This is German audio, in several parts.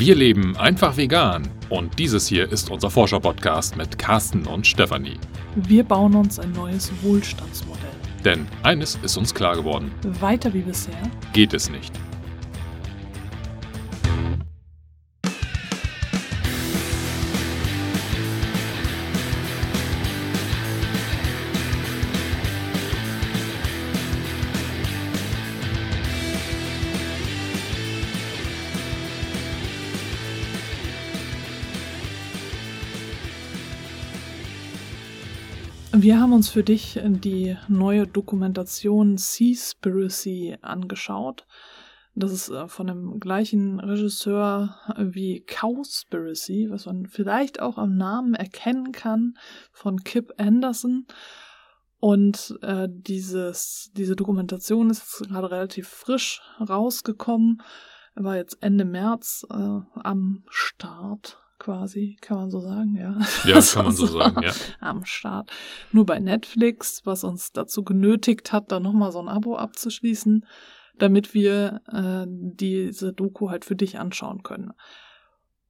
Wir leben einfach vegan und dieses hier ist unser Forscher-Podcast mit Carsten und Stefanie. Wir bauen uns ein neues Wohlstandsmodell. Denn eines ist uns klar geworden. Weiter wie bisher geht es nicht. Haben uns für dich die neue Dokumentation Seaspiracy angeschaut. Das ist äh, von dem gleichen Regisseur wie Cowspiracy, was man vielleicht auch am Namen erkennen kann, von Kip Anderson. Und äh, dieses, diese Dokumentation ist gerade relativ frisch rausgekommen, war jetzt Ende März äh, am Start quasi, kann man so sagen, ja. Ja, kann man so sagen, ja. Am Start. Nur bei Netflix, was uns dazu genötigt hat, da nochmal so ein Abo abzuschließen, damit wir äh, diese Doku halt für dich anschauen können.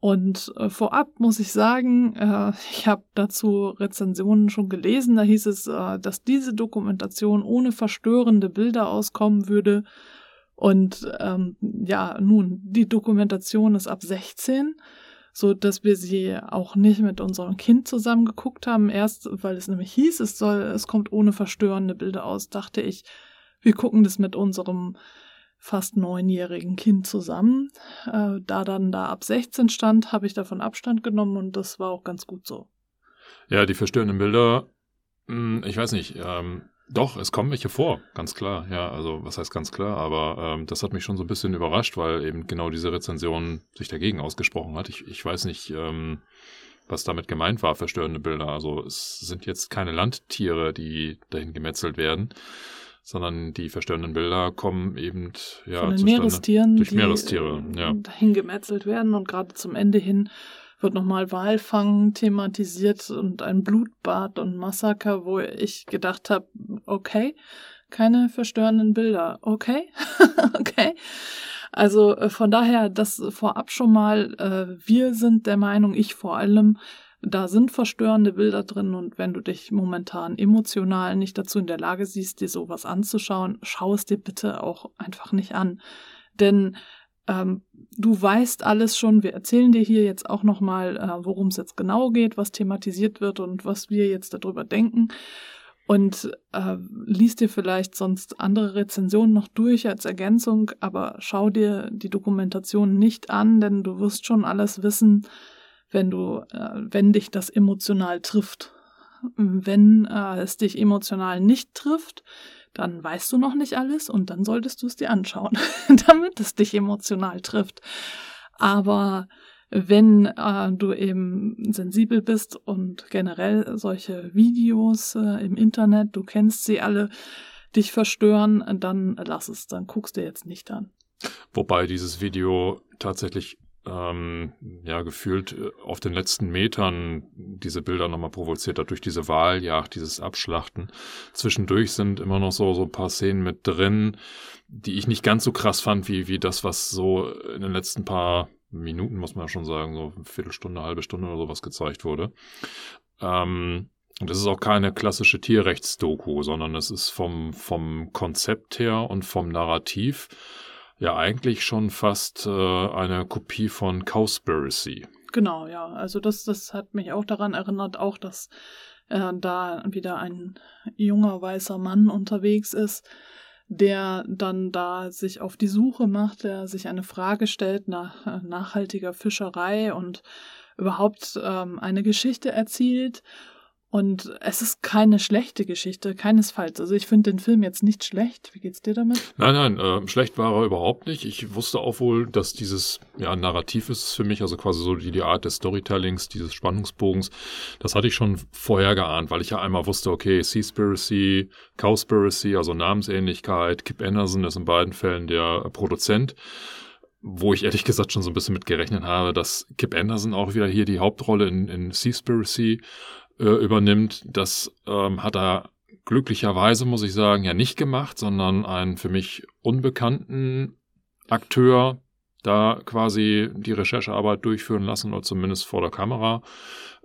Und äh, vorab muss ich sagen, äh, ich habe dazu Rezensionen schon gelesen, da hieß es, äh, dass diese Dokumentation ohne verstörende Bilder auskommen würde. Und ähm, ja, nun, die Dokumentation ist ab 16 so dass wir sie auch nicht mit unserem Kind zusammen geguckt haben. Erst, weil es nämlich hieß, es soll, es kommt ohne verstörende Bilder aus, dachte ich, wir gucken das mit unserem fast neunjährigen Kind zusammen. Äh, da dann da ab 16 stand, habe ich davon Abstand genommen und das war auch ganz gut so. Ja, die verstörenden Bilder, hm, ich weiß nicht, ähm, doch, es kommen welche vor, ganz klar. Ja, also was heißt ganz klar, aber ähm, das hat mich schon so ein bisschen überrascht, weil eben genau diese Rezension sich dagegen ausgesprochen hat. Ich, ich weiß nicht, ähm, was damit gemeint war, verstörende Bilder. Also es sind jetzt keine Landtiere, die dahin gemetzelt werden, sondern die verstörenden Bilder kommen eben ja, Von den Meerestieren, durch Meerestiere, ja. dahin gemetzelt werden und gerade zum Ende hin wird nochmal Walfang thematisiert und ein Blutbad und Massaker, wo ich gedacht habe, okay, keine verstörenden Bilder, okay, okay. Also äh, von daher, das vorab schon mal, äh, wir sind der Meinung, ich vor allem, da sind verstörende Bilder drin und wenn du dich momentan emotional nicht dazu in der Lage siehst, dir sowas anzuschauen, schau es dir bitte auch einfach nicht an. Denn ähm, du weißt alles schon. Wir erzählen dir hier jetzt auch nochmal, äh, worum es jetzt genau geht, was thematisiert wird und was wir jetzt darüber denken. Und äh, liest dir vielleicht sonst andere Rezensionen noch durch als Ergänzung, aber schau dir die Dokumentation nicht an, denn du wirst schon alles wissen, wenn du, äh, wenn dich das emotional trifft. Wenn äh, es dich emotional nicht trifft, dann weißt du noch nicht alles und dann solltest du es dir anschauen, damit es dich emotional trifft. Aber wenn äh, du eben sensibel bist und generell solche Videos äh, im Internet, du kennst sie alle, dich verstören, dann lass es, dann guckst du jetzt nicht an. Wobei dieses Video tatsächlich ähm, ja gefühlt äh, auf den letzten Metern diese Bilder nochmal provoziert hat durch diese Wahljagd, dieses Abschlachten. Zwischendurch sind immer noch so, so ein paar Szenen mit drin, die ich nicht ganz so krass fand, wie, wie das, was so in den letzten paar Minuten, muss man ja schon sagen, so eine Viertelstunde, halbe Stunde oder sowas gezeigt wurde. Ähm, und das ist auch keine klassische Tierrechtsdoku, sondern es ist vom, vom Konzept her und vom Narrativ ja eigentlich schon fast äh, eine Kopie von Cowspiracy. Genau, ja. Also das, das hat mich auch daran erinnert, auch dass äh, da wieder ein junger weißer Mann unterwegs ist, der dann da sich auf die Suche macht, der sich eine Frage stellt nach äh, nachhaltiger Fischerei und überhaupt ähm, eine Geschichte erzählt und es ist keine schlechte Geschichte, keinesfalls. Also ich finde den Film jetzt nicht schlecht. Wie geht's dir damit? Nein, nein, äh, schlecht war er überhaupt nicht. Ich wusste auch wohl, dass dieses ja Narrativ ist für mich, also quasi so die, die Art des Storytellings, dieses Spannungsbogens. Das hatte ich schon vorher geahnt, weil ich ja einmal wusste, okay, Seaspiracy, Cowspiracy, also Namensähnlichkeit, Kip Anderson ist in beiden Fällen der Produzent wo ich ehrlich gesagt schon so ein bisschen mit gerechnet habe, dass Kip Anderson auch wieder hier die Hauptrolle in, in Seaspiracy äh, übernimmt, das ähm, hat er glücklicherweise, muss ich sagen, ja nicht gemacht, sondern einen für mich unbekannten Akteur da quasi die Recherchearbeit durchführen lassen oder zumindest vor der Kamera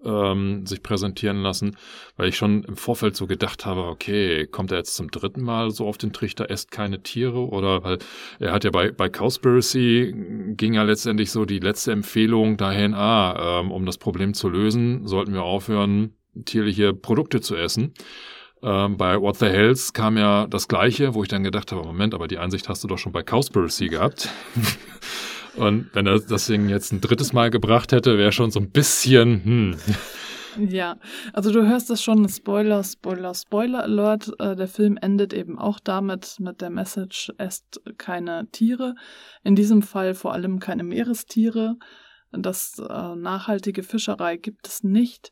ähm, sich präsentieren lassen, weil ich schon im Vorfeld so gedacht habe, okay, kommt er jetzt zum dritten Mal so auf den Trichter, esst keine Tiere? Oder weil er hat ja bei, bei Cowspiracy ging ja letztendlich so die letzte Empfehlung dahin, ah, ähm, um das Problem zu lösen, sollten wir aufhören, tierliche Produkte zu essen. Ähm, bei What the Hells kam ja das Gleiche, wo ich dann gedacht habe, Moment, aber die Einsicht hast du doch schon bei Cowspiracy gehabt. Und wenn er das Ding jetzt ein drittes Mal gebracht hätte, wäre schon so ein bisschen, hm. Ja, also du hörst das schon, Spoiler, Spoiler, Spoiler Alert. Äh, der Film endet eben auch damit, mit der Message, esst keine Tiere. In diesem Fall vor allem keine Meerestiere. Das äh, nachhaltige Fischerei gibt es nicht.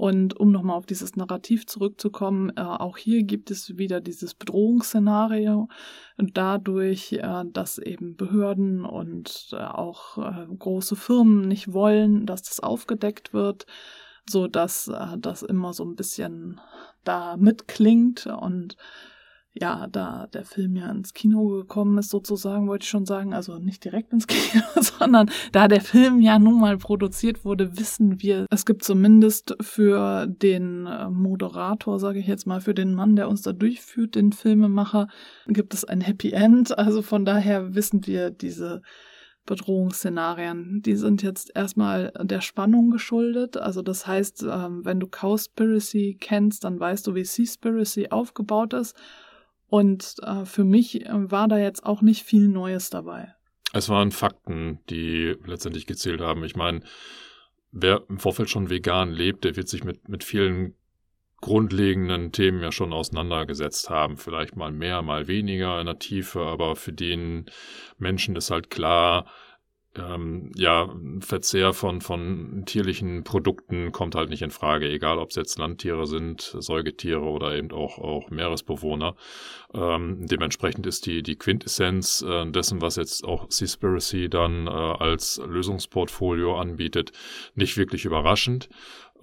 Und um nochmal auf dieses Narrativ zurückzukommen, äh, auch hier gibt es wieder dieses Bedrohungsszenario. Dadurch, äh, dass eben Behörden und äh, auch äh, große Firmen nicht wollen, dass das aufgedeckt wird, so dass äh, das immer so ein bisschen da mitklingt und ja, da der Film ja ins Kino gekommen ist, sozusagen, wollte ich schon sagen, also nicht direkt ins Kino, sondern da der Film ja nun mal produziert wurde, wissen wir, es gibt zumindest für den äh, Moderator, sage ich jetzt mal, für den Mann, der uns da durchführt, den Filmemacher, gibt es ein Happy End. Also von daher wissen wir diese Bedrohungsszenarien. Die sind jetzt erstmal der Spannung geschuldet. Also das heißt, ähm, wenn du Cowspiracy kennst, dann weißt du, wie Seaspiracy aufgebaut ist. Und äh, für mich äh, war da jetzt auch nicht viel Neues dabei. Es waren Fakten, die letztendlich gezählt haben. Ich meine, wer im Vorfeld schon vegan lebt, der wird sich mit, mit vielen grundlegenden Themen ja schon auseinandergesetzt haben. Vielleicht mal mehr, mal weniger in der Tiefe, aber für den Menschen ist halt klar, ähm, ja, Verzehr von, von tierlichen Produkten kommt halt nicht in Frage, egal ob es jetzt Landtiere sind, Säugetiere oder eben auch, auch Meeresbewohner. Ähm, dementsprechend ist die, die Quintessenz äh, dessen, was jetzt auch Seaspiracy dann äh, als Lösungsportfolio anbietet, nicht wirklich überraschend.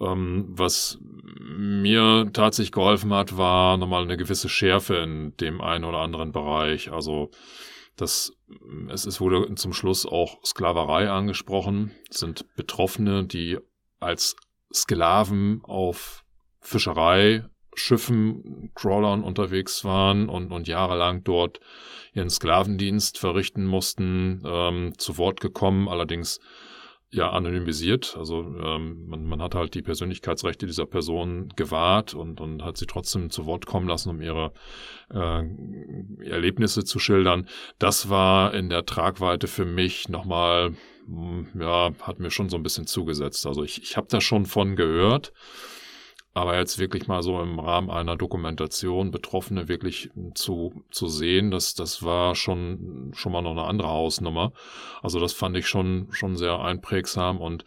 Ähm, was mir tatsächlich geholfen hat, war nochmal eine gewisse Schärfe in dem einen oder anderen Bereich. Also das, es, es wurde zum Schluss auch Sklaverei angesprochen, es sind Betroffene, die als Sklaven auf Fischereischiffen, Crawlern unterwegs waren und, und jahrelang dort ihren Sklavendienst verrichten mussten, ähm, zu Wort gekommen, allerdings ja anonymisiert. Also ähm, man, man hat halt die Persönlichkeitsrechte dieser Person gewahrt und, und hat sie trotzdem zu Wort kommen lassen, um ihre äh, Erlebnisse zu schildern. Das war in der Tragweite für mich nochmal, hm, ja, hat mir schon so ein bisschen zugesetzt. Also ich, ich habe da schon von gehört. Aber jetzt wirklich mal so im Rahmen einer Dokumentation Betroffene wirklich zu, zu sehen, das, das war schon, schon mal noch eine andere Hausnummer. Also das fand ich schon, schon sehr einprägsam und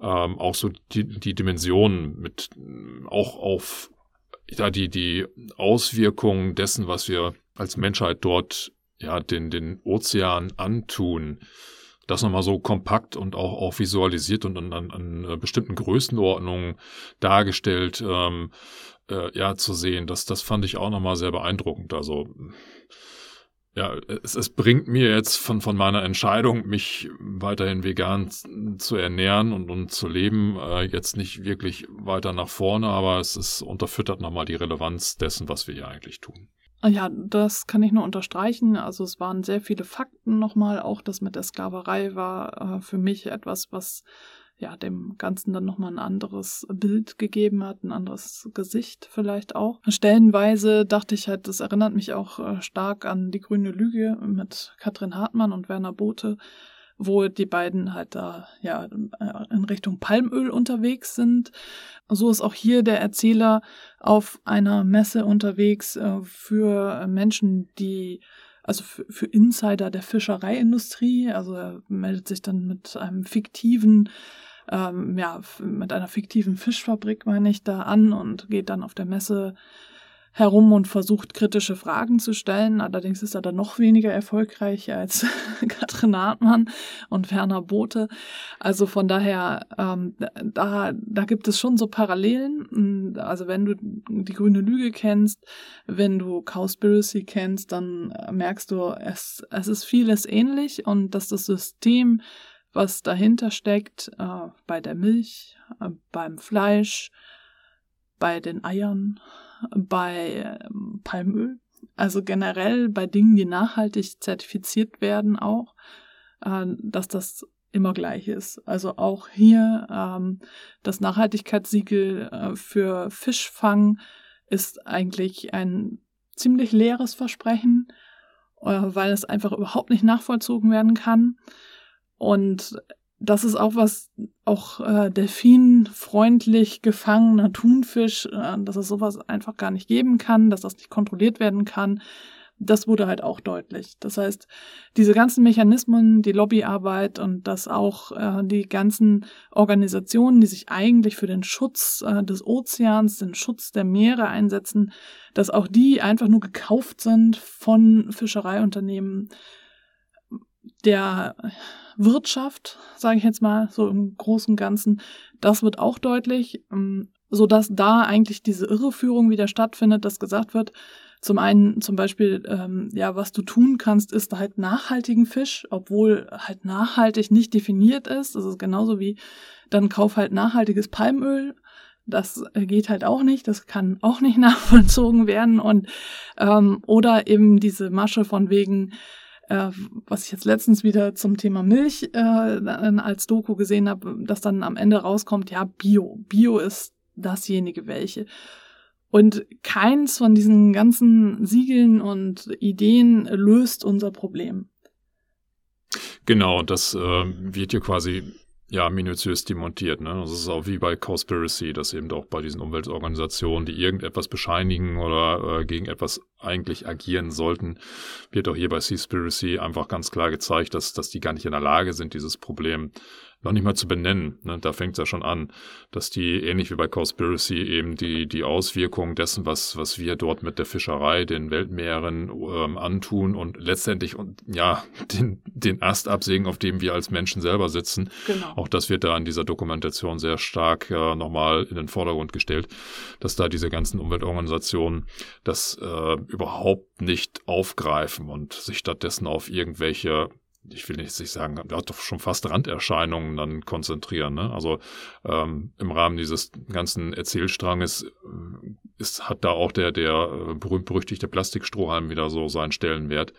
ähm, auch so die, die Dimensionen mit, auch auf ja, die, die Auswirkungen dessen, was wir als Menschheit dort ja, den, den Ozean antun das nochmal so kompakt und auch, auch visualisiert und an, an, an bestimmten Größenordnungen dargestellt, ähm, äh, ja, zu sehen, das, das fand ich auch nochmal sehr beeindruckend. Also, ja, es, es bringt mir jetzt von, von meiner Entscheidung, mich weiterhin vegan zu ernähren und, und zu leben, äh, jetzt nicht wirklich weiter nach vorne, aber es ist unterfüttert nochmal die Relevanz dessen, was wir hier eigentlich tun. Ah ja, das kann ich nur unterstreichen. Also es waren sehr viele Fakten nochmal. Auch das mit der Sklaverei war äh, für mich etwas, was ja dem Ganzen dann nochmal ein anderes Bild gegeben hat, ein anderes Gesicht vielleicht auch. Stellenweise dachte ich halt, das erinnert mich auch äh, stark an die grüne Lüge mit Katrin Hartmann und Werner Bote, wo die beiden halt da ja in Richtung Palmöl unterwegs sind. So ist auch hier der Erzähler auf einer Messe unterwegs äh, für Menschen, die also für, Insider der Fischereiindustrie. Also er meldet sich dann mit einem fiktiven ähm, ja, mit einer fiktiven Fischfabrik, meine ich, da an und geht dann auf der Messe herum und versucht kritische Fragen zu stellen. Allerdings ist er dann noch weniger erfolgreich als Katrin Hartmann und Werner Bote. Also von daher, ähm, da, da gibt es schon so Parallelen. Also wenn du die grüne Lüge kennst, wenn du Cowspiracy kennst, dann merkst du, es, es ist vieles ähnlich und dass das System, was dahinter steckt, äh, bei der Milch, äh, beim Fleisch, bei den Eiern, bei ähm, Palmöl, also generell bei Dingen, die nachhaltig zertifiziert werden, auch, äh, dass das immer gleich ist. Also auch hier ähm, das Nachhaltigkeitssiegel äh, für Fischfang ist eigentlich ein ziemlich leeres Versprechen, äh, weil es einfach überhaupt nicht nachvollzogen werden kann. Und das ist auch was, auch äh, delfinfreundlich gefangener Thunfisch, äh, dass es sowas einfach gar nicht geben kann, dass das nicht kontrolliert werden kann. Das wurde halt auch deutlich. Das heißt, diese ganzen Mechanismen, die Lobbyarbeit und dass auch äh, die ganzen Organisationen, die sich eigentlich für den Schutz äh, des Ozeans, den Schutz der Meere einsetzen, dass auch die einfach nur gekauft sind von Fischereiunternehmen, der Wirtschaft, sage ich jetzt mal, so im Großen und Ganzen, das wird auch deutlich, ähm, so dass da eigentlich diese Irreführung wieder stattfindet, dass gesagt wird, zum einen zum Beispiel, ähm, ja, was du tun kannst, ist halt nachhaltigen Fisch, obwohl halt nachhaltig nicht definiert ist. Das ist genauso wie, dann kauf halt nachhaltiges Palmöl. Das geht halt auch nicht, das kann auch nicht nachvollzogen werden. Und ähm, oder eben diese Masche von wegen, äh, was ich jetzt letztens wieder zum Thema Milch äh, als Doku gesehen habe, dass dann am Ende rauskommt, ja, Bio. Bio ist dasjenige welche. Und keins von diesen ganzen Siegeln und Ideen löst unser Problem. Genau, das äh, wird hier quasi ja, minutiös demontiert. Ne? Das ist auch wie bei Conspiracy, dass eben auch bei diesen Umweltorganisationen, die irgendetwas bescheinigen oder äh, gegen etwas eigentlich agieren sollten, wird auch hier bei Seaspiracy einfach ganz klar gezeigt, dass, dass die gar nicht in der Lage sind, dieses Problem noch nicht mal zu benennen. Ne? Da fängt es ja schon an, dass die, ähnlich wie bei Conspiracy, eben die, die Auswirkungen dessen, was, was wir dort mit der Fischerei, den Weltmeeren ähm, antun und letztendlich und ja, den, den Ast absägen, auf dem wir als Menschen selber sitzen. Genau. Auch das wird da in dieser Dokumentation sehr stark äh, nochmal in den Vordergrund gestellt, dass da diese ganzen Umweltorganisationen das äh, überhaupt nicht aufgreifen und sich stattdessen auf irgendwelche ich will nicht sagen, doch schon fast Randerscheinungen dann konzentrieren. Ne? Also ähm, im Rahmen dieses ganzen Erzählstranges äh, ist, hat da auch der, der äh, berühmt-berüchtigte Plastikstrohhalm wieder so seinen Stellenwert.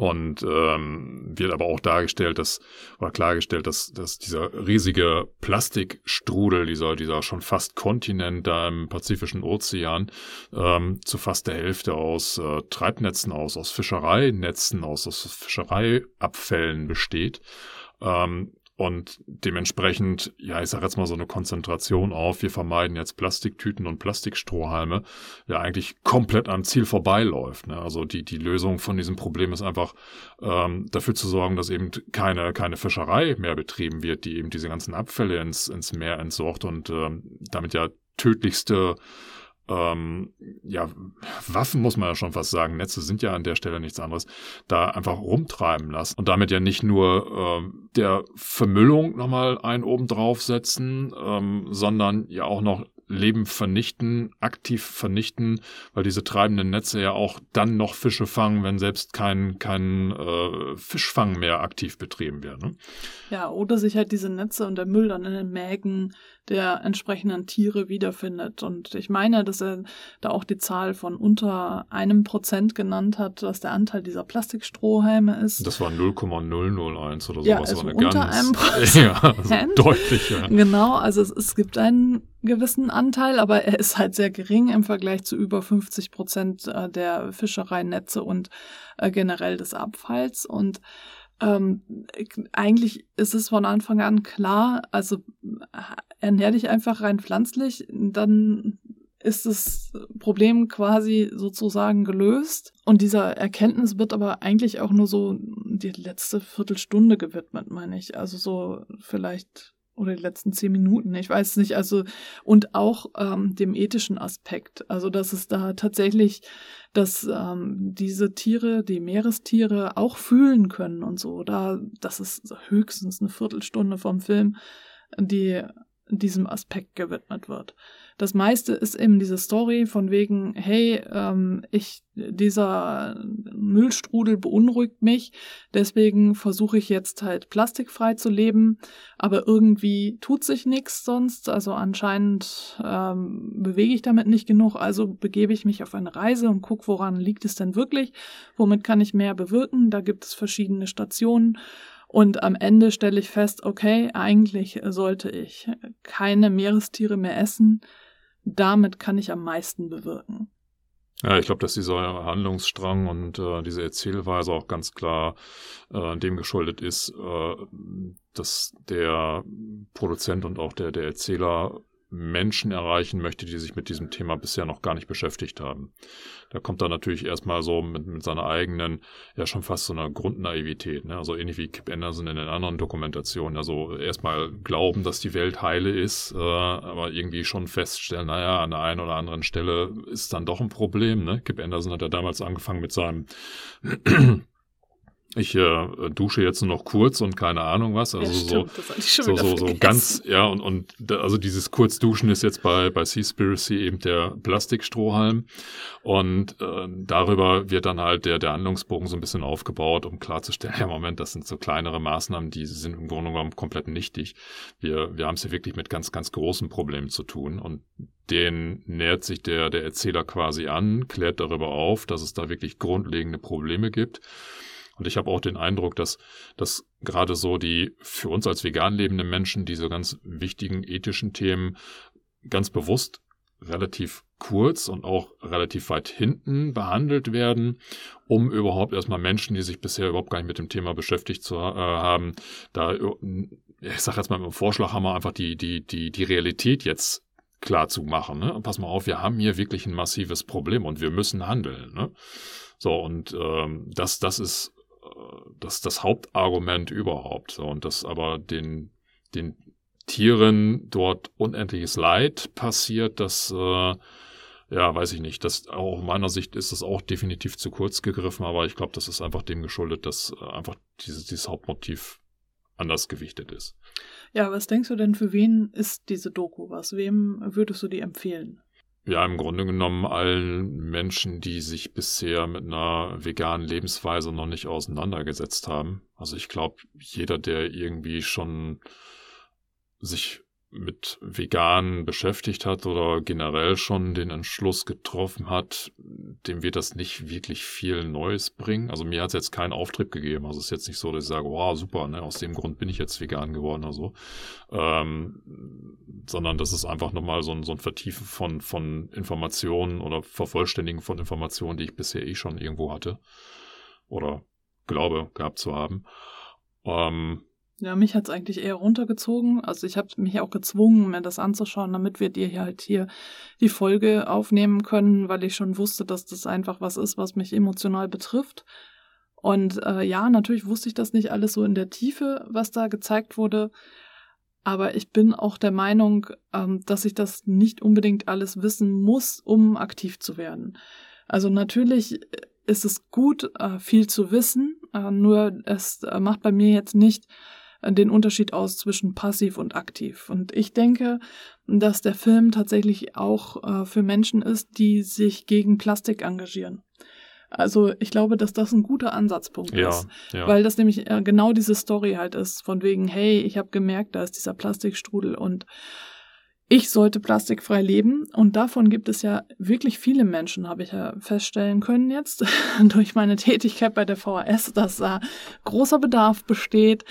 Und ähm, wird aber auch dargestellt, dass, oder klargestellt, dass, dass dieser riesige Plastikstrudel, dieser, dieser schon fast Kontinent da im Pazifischen Ozean, ähm, zu fast der Hälfte aus äh, Treibnetzen aus, aus Fischereinetzen, aus, aus Fischereiabfällen besteht. Ähm, und dementsprechend, ja, ich sage jetzt mal so eine Konzentration auf, wir vermeiden jetzt Plastiktüten und Plastikstrohhalme, ja eigentlich komplett am Ziel vorbeiläuft. Ne? Also die, die Lösung von diesem Problem ist einfach ähm, dafür zu sorgen, dass eben keine, keine Fischerei mehr betrieben wird, die eben diese ganzen Abfälle ins, ins Meer entsorgt und ähm, damit ja tödlichste ähm, ja, Waffen muss man ja schon fast sagen, Netze sind ja an der Stelle nichts anderes, da einfach rumtreiben lassen und damit ja nicht nur äh, der Vermüllung nochmal einen oben draufsetzen, ähm, sondern ja auch noch Leben vernichten, aktiv vernichten, weil diese treibenden Netze ja auch dann noch Fische fangen, wenn selbst kein, kein äh, Fischfang mehr aktiv betrieben wird. Ne? Ja, oder sich halt diese Netze und der Müll dann in den Mägen der entsprechenden Tiere wiederfindet. Und ich meine, dass er da auch die Zahl von unter einem Prozent genannt hat, was der Anteil dieser Plastikstrohhalme ist. Das war 0,001 oder sowas. Ja, also eine unter ganz, einem Prozent. Ja, also deutlich. Ja. Genau, also es, es gibt einen gewissen Anteil, aber er ist halt sehr gering im Vergleich zu über 50 Prozent äh, der Fischereinetze und äh, generell des Abfalls. Und ähm, eigentlich ist es von Anfang an klar, also ernähr dich einfach rein pflanzlich, dann ist das Problem quasi sozusagen gelöst. Und dieser Erkenntnis wird aber eigentlich auch nur so die letzte Viertelstunde gewidmet, meine ich. Also so vielleicht oder die letzten zehn Minuten, ich weiß nicht. Also und auch ähm, dem ethischen Aspekt. Also dass es da tatsächlich, dass ähm, diese Tiere, die Meerestiere auch fühlen können und so. Da, das ist höchstens eine Viertelstunde vom Film, die diesem Aspekt gewidmet wird. Das meiste ist eben diese Story von wegen, hey, ähm, ich, dieser Müllstrudel beunruhigt mich, deswegen versuche ich jetzt halt plastikfrei zu leben, aber irgendwie tut sich nichts sonst, also anscheinend ähm, bewege ich damit nicht genug, also begebe ich mich auf eine Reise und gucke, woran liegt es denn wirklich, womit kann ich mehr bewirken, da gibt es verschiedene Stationen. Und am Ende stelle ich fest, okay, eigentlich sollte ich keine Meerestiere mehr essen, damit kann ich am meisten bewirken. Ja, ich glaube, dass dieser Handlungsstrang und äh, diese Erzählweise auch ganz klar äh, dem geschuldet ist, äh, dass der Produzent und auch der, der Erzähler Menschen erreichen möchte, die sich mit diesem Thema bisher noch gar nicht beschäftigt haben. Da kommt er natürlich erstmal so mit, mit seiner eigenen, ja schon fast so einer Grundnaivität, ne? also ähnlich wie Kip Anderson in den anderen Dokumentationen, also erstmal glauben, dass die Welt heile ist, äh, aber irgendwie schon feststellen, naja, an der einen oder anderen Stelle ist dann doch ein Problem. Ne? Kip Anderson hat ja damals angefangen mit seinem ich äh, dusche jetzt nur noch kurz und keine Ahnung was. Also ja, so, so, so, so ganz, ja, und, und da, also dieses Kurzduschen ist jetzt bei, bei Seaspiracy eben der Plastikstrohhalm. Und äh, darüber wird dann halt der, der Handlungsbogen so ein bisschen aufgebaut, um klarzustellen, ja, Moment, das sind so kleinere Maßnahmen, die sind im Grunde genommen komplett nichtig. Wir, wir haben es hier wirklich mit ganz, ganz großen Problemen zu tun. Und den nähert sich der, der Erzähler quasi an, klärt darüber auf, dass es da wirklich grundlegende Probleme gibt. Und ich habe auch den Eindruck, dass, dass gerade so die für uns als vegan lebenden Menschen diese ganz wichtigen ethischen Themen ganz bewusst relativ kurz und auch relativ weit hinten behandelt werden, um überhaupt erstmal Menschen, die sich bisher überhaupt gar nicht mit dem Thema beschäftigt zu äh, haben, da, ich sage jetzt mal im Vorschlaghammer einfach die, die, die, die Realität jetzt klar zu machen. Ne? Pass mal auf, wir haben hier wirklich ein massives Problem und wir müssen handeln. Ne? So, und ähm, das, das ist das, das Hauptargument überhaupt. Und dass aber den, den Tieren dort unendliches Leid passiert, das, äh, ja, weiß ich nicht. Das, auch meiner Sicht ist das auch definitiv zu kurz gegriffen, aber ich glaube, das ist einfach dem geschuldet, dass äh, einfach dieses, dieses Hauptmotiv anders gewichtet ist. Ja, was denkst du denn, für wen ist diese Doku was? Wem würdest du die empfehlen? Ja, im Grunde genommen allen Menschen, die sich bisher mit einer veganen Lebensweise noch nicht auseinandergesetzt haben. Also ich glaube, jeder, der irgendwie schon sich mit Vegan beschäftigt hat oder generell schon den Entschluss getroffen hat, dem wird das nicht wirklich viel Neues bringen. Also mir hat es jetzt keinen Auftrieb gegeben. Also es ist jetzt nicht so, dass ich sage, wow, super, ne, aus dem Grund bin ich jetzt vegan geworden oder so. Ähm, sondern das ist einfach nochmal so ein, so ein Vertiefen von, von Informationen oder Vervollständigen von Informationen, die ich bisher eh schon irgendwo hatte oder glaube gehabt zu haben. Ähm, ja, mich hat's eigentlich eher runtergezogen. Also ich habe mich auch gezwungen, mir das anzuschauen, damit wir dir hier halt hier die Folge aufnehmen können, weil ich schon wusste, dass das einfach was ist, was mich emotional betrifft. Und äh, ja, natürlich wusste ich das nicht alles so in der Tiefe, was da gezeigt wurde. Aber ich bin auch der Meinung, ähm, dass ich das nicht unbedingt alles wissen muss, um aktiv zu werden. Also natürlich ist es gut, äh, viel zu wissen, äh, nur es äh, macht bei mir jetzt nicht den Unterschied aus zwischen passiv und aktiv. Und ich denke, dass der Film tatsächlich auch äh, für Menschen ist, die sich gegen Plastik engagieren. Also ich glaube, dass das ein guter Ansatzpunkt ja, ist, ja. weil das nämlich äh, genau diese Story halt ist, von wegen, hey, ich habe gemerkt, da ist dieser Plastikstrudel und ich sollte plastikfrei leben und davon gibt es ja wirklich viele Menschen, habe ich ja feststellen können jetzt durch meine Tätigkeit bei der VHS, dass da großer Bedarf besteht,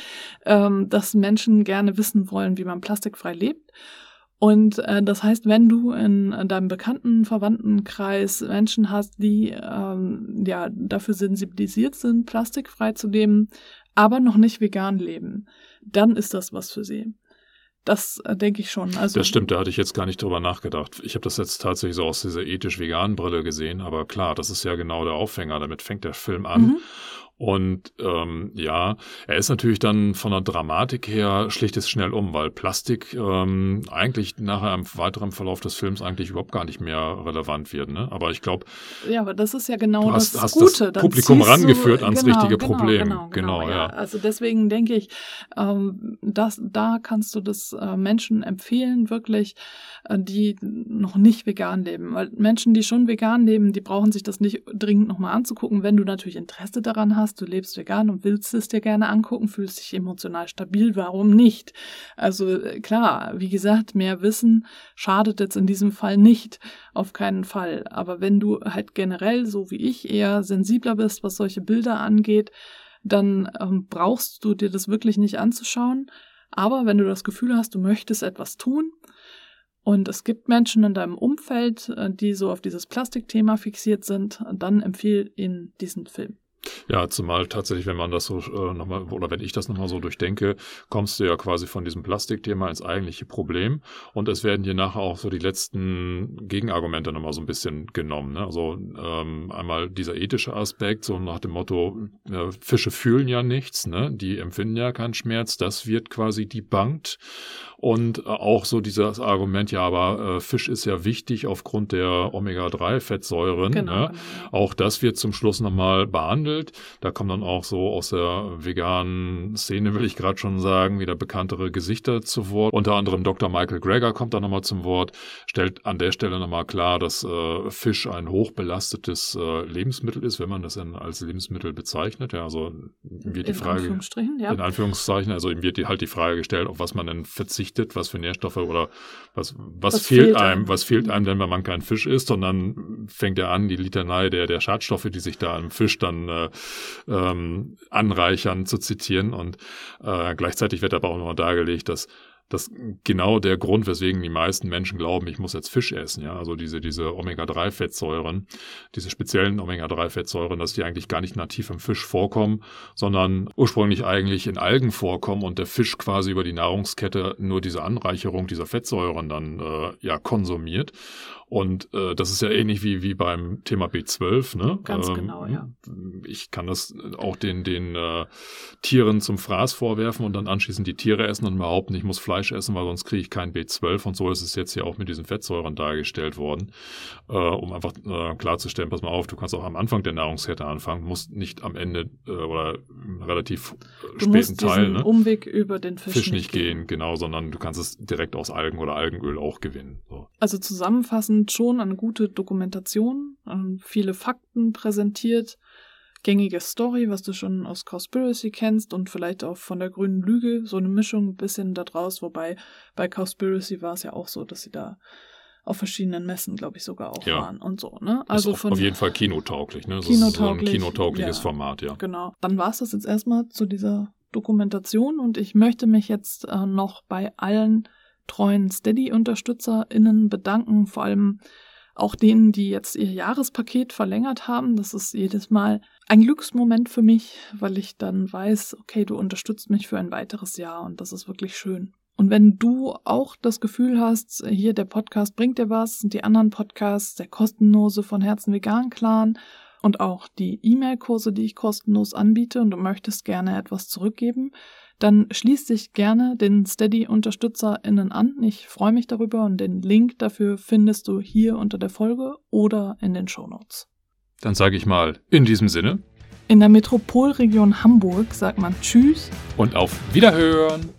ähm, dass Menschen gerne wissen wollen, wie man plastikfrei lebt. Und äh, das heißt, wenn du in, in deinem bekannten Verwandtenkreis Menschen hast, die ähm, ja dafür sensibilisiert sind, plastikfrei zu leben, aber noch nicht vegan leben, dann ist das was für sie. Das äh, denke ich schon. Also, das stimmt, da hatte ich jetzt gar nicht drüber nachgedacht. Ich habe das jetzt tatsächlich so aus dieser ethisch-veganen Brille gesehen, aber klar, das ist ja genau der Aufhänger. Damit fängt der Film an. Mhm. Und ähm, ja, er ist natürlich dann von der Dramatik her schlicht es schnell um, weil Plastik ähm, eigentlich nachher im weiteren Verlauf des Films eigentlich überhaupt gar nicht mehr relevant wird. Ne? Aber ich glaube, ja, aber das ist ja genau hast, das hast Gute. das Publikum rangeführt du, ans genau, richtige genau, Problem. Genau, genau, genau ja. ja. Also deswegen denke ich, ähm, dass da kannst du das äh, Menschen empfehlen, wirklich, äh, die noch nicht vegan leben. Weil Menschen, die schon vegan leben, die brauchen sich das nicht dringend nochmal anzugucken, wenn du natürlich Interesse daran hast hast, du lebst vegan und willst es dir gerne angucken, fühlst dich emotional stabil, warum nicht? Also äh, klar, wie gesagt, mehr Wissen schadet jetzt in diesem Fall nicht, auf keinen Fall. Aber wenn du halt generell, so wie ich, eher sensibler bist, was solche Bilder angeht, dann ähm, brauchst du dir das wirklich nicht anzuschauen. Aber wenn du das Gefühl hast, du möchtest etwas tun, und es gibt Menschen in deinem Umfeld, äh, die so auf dieses Plastikthema fixiert sind, dann empfehle ihnen diesen Film. Ja, zumal tatsächlich, wenn man das so äh, nochmal, oder wenn ich das nochmal so durchdenke, kommst du ja quasi von diesem Plastikthema ins eigentliche Problem. Und es werden hier nachher auch so die letzten Gegenargumente nochmal so ein bisschen genommen. Ne? Also ähm, einmal dieser ethische Aspekt, so nach dem Motto, äh, Fische fühlen ja nichts, ne? die empfinden ja keinen Schmerz, das wird quasi debunked. Und äh, auch so dieses Argument, ja, aber äh, Fisch ist ja wichtig aufgrund der Omega-3-Fettsäuren. Genau, ne? genau. Auch das wird zum Schluss nochmal behandelt. Da kommen dann auch so aus der veganen Szene, will ich gerade schon sagen, wieder bekanntere Gesichter zu Wort. Unter anderem Dr. Michael Greger kommt da nochmal zum Wort, stellt an der Stelle nochmal klar, dass äh, Fisch ein hochbelastetes äh, Lebensmittel ist, wenn man das dann als Lebensmittel bezeichnet. Ja, also wird die in Frage. Anführungsstrichen, ja. In Anführungszeichen, also ihm wird die, halt die Frage gestellt, auf was man denn verzichtet verzichtet, was für Nährstoffe oder was, was, was fehlt, einem, was fehlt einem denn, wenn man keinen Fisch isst? Und dann fängt er an, die Litanei der, der Schadstoffe, die sich da im Fisch dann äh, ähm, anreichern, zu zitieren. Und äh, gleichzeitig wird aber auch noch dargelegt, dass das genau der Grund, weswegen die meisten Menschen glauben, ich muss jetzt Fisch essen, ja, also diese, diese Omega-3-Fettsäuren, diese speziellen Omega-3-Fettsäuren, dass die eigentlich gar nicht nativ im Fisch vorkommen, sondern ursprünglich eigentlich in Algen vorkommen und der Fisch quasi über die Nahrungskette nur diese Anreicherung dieser Fettsäuren dann äh, ja konsumiert. Und äh, das ist ja ähnlich wie, wie beim Thema B12, ne? Ganz ähm, genau, ja. Ich kann das auch den, den äh, Tieren zum Fraß vorwerfen und dann anschließend die Tiere essen und behaupten, ich muss Fleisch essen, weil sonst kriege ich kein B12. Und so ist es jetzt ja auch mit diesen Fettsäuren dargestellt worden, äh, um einfach äh, klarzustellen, pass mal auf, du kannst auch am Anfang der Nahrungskette anfangen, musst nicht am Ende äh, oder relativ du späten musst Teil ne? Umweg über den Fisch, Fisch nicht gehen, genau, sondern du kannst es direkt aus Algen oder Algenöl auch gewinnen. So. Also zusammenfassend schon eine gute Dokumentation, ähm, viele Fakten präsentiert, gängige Story, was du schon aus Cowspiracy kennst und vielleicht auch von der grünen Lüge, so eine Mischung ein bisschen da draus, wobei bei Cowspiracy war es ja auch so, dass sie da auf verschiedenen Messen, glaube ich, sogar auch ja. waren und so. Ne? Also auf, von auf jeden Fall kinotauglich, ne? Das kinotauglich, ist so ein kinotaugliches ja, Format, ja. Genau. Dann war es das jetzt erstmal zu dieser Dokumentation und ich möchte mich jetzt äh, noch bei allen treuen Steady-UnterstützerInnen bedanken, vor allem auch denen, die jetzt ihr Jahrespaket verlängert haben. Das ist jedes Mal ein Glücksmoment für mich, weil ich dann weiß, okay, du unterstützt mich für ein weiteres Jahr und das ist wirklich schön. Und wenn du auch das Gefühl hast, hier der Podcast bringt dir was, die anderen Podcasts, der kostenlose von Herzen Vegan Clan und auch die E-Mail-Kurse, die ich kostenlos anbiete und du möchtest gerne etwas zurückgeben, dann schließ dich gerne den Steady-UnterstützerInnen an. Ich freue mich darüber und den Link dafür findest du hier unter der Folge oder in den Shownotes. Dann sage ich mal, in diesem Sinne. In der Metropolregion Hamburg sagt man Tschüss und auf Wiederhören.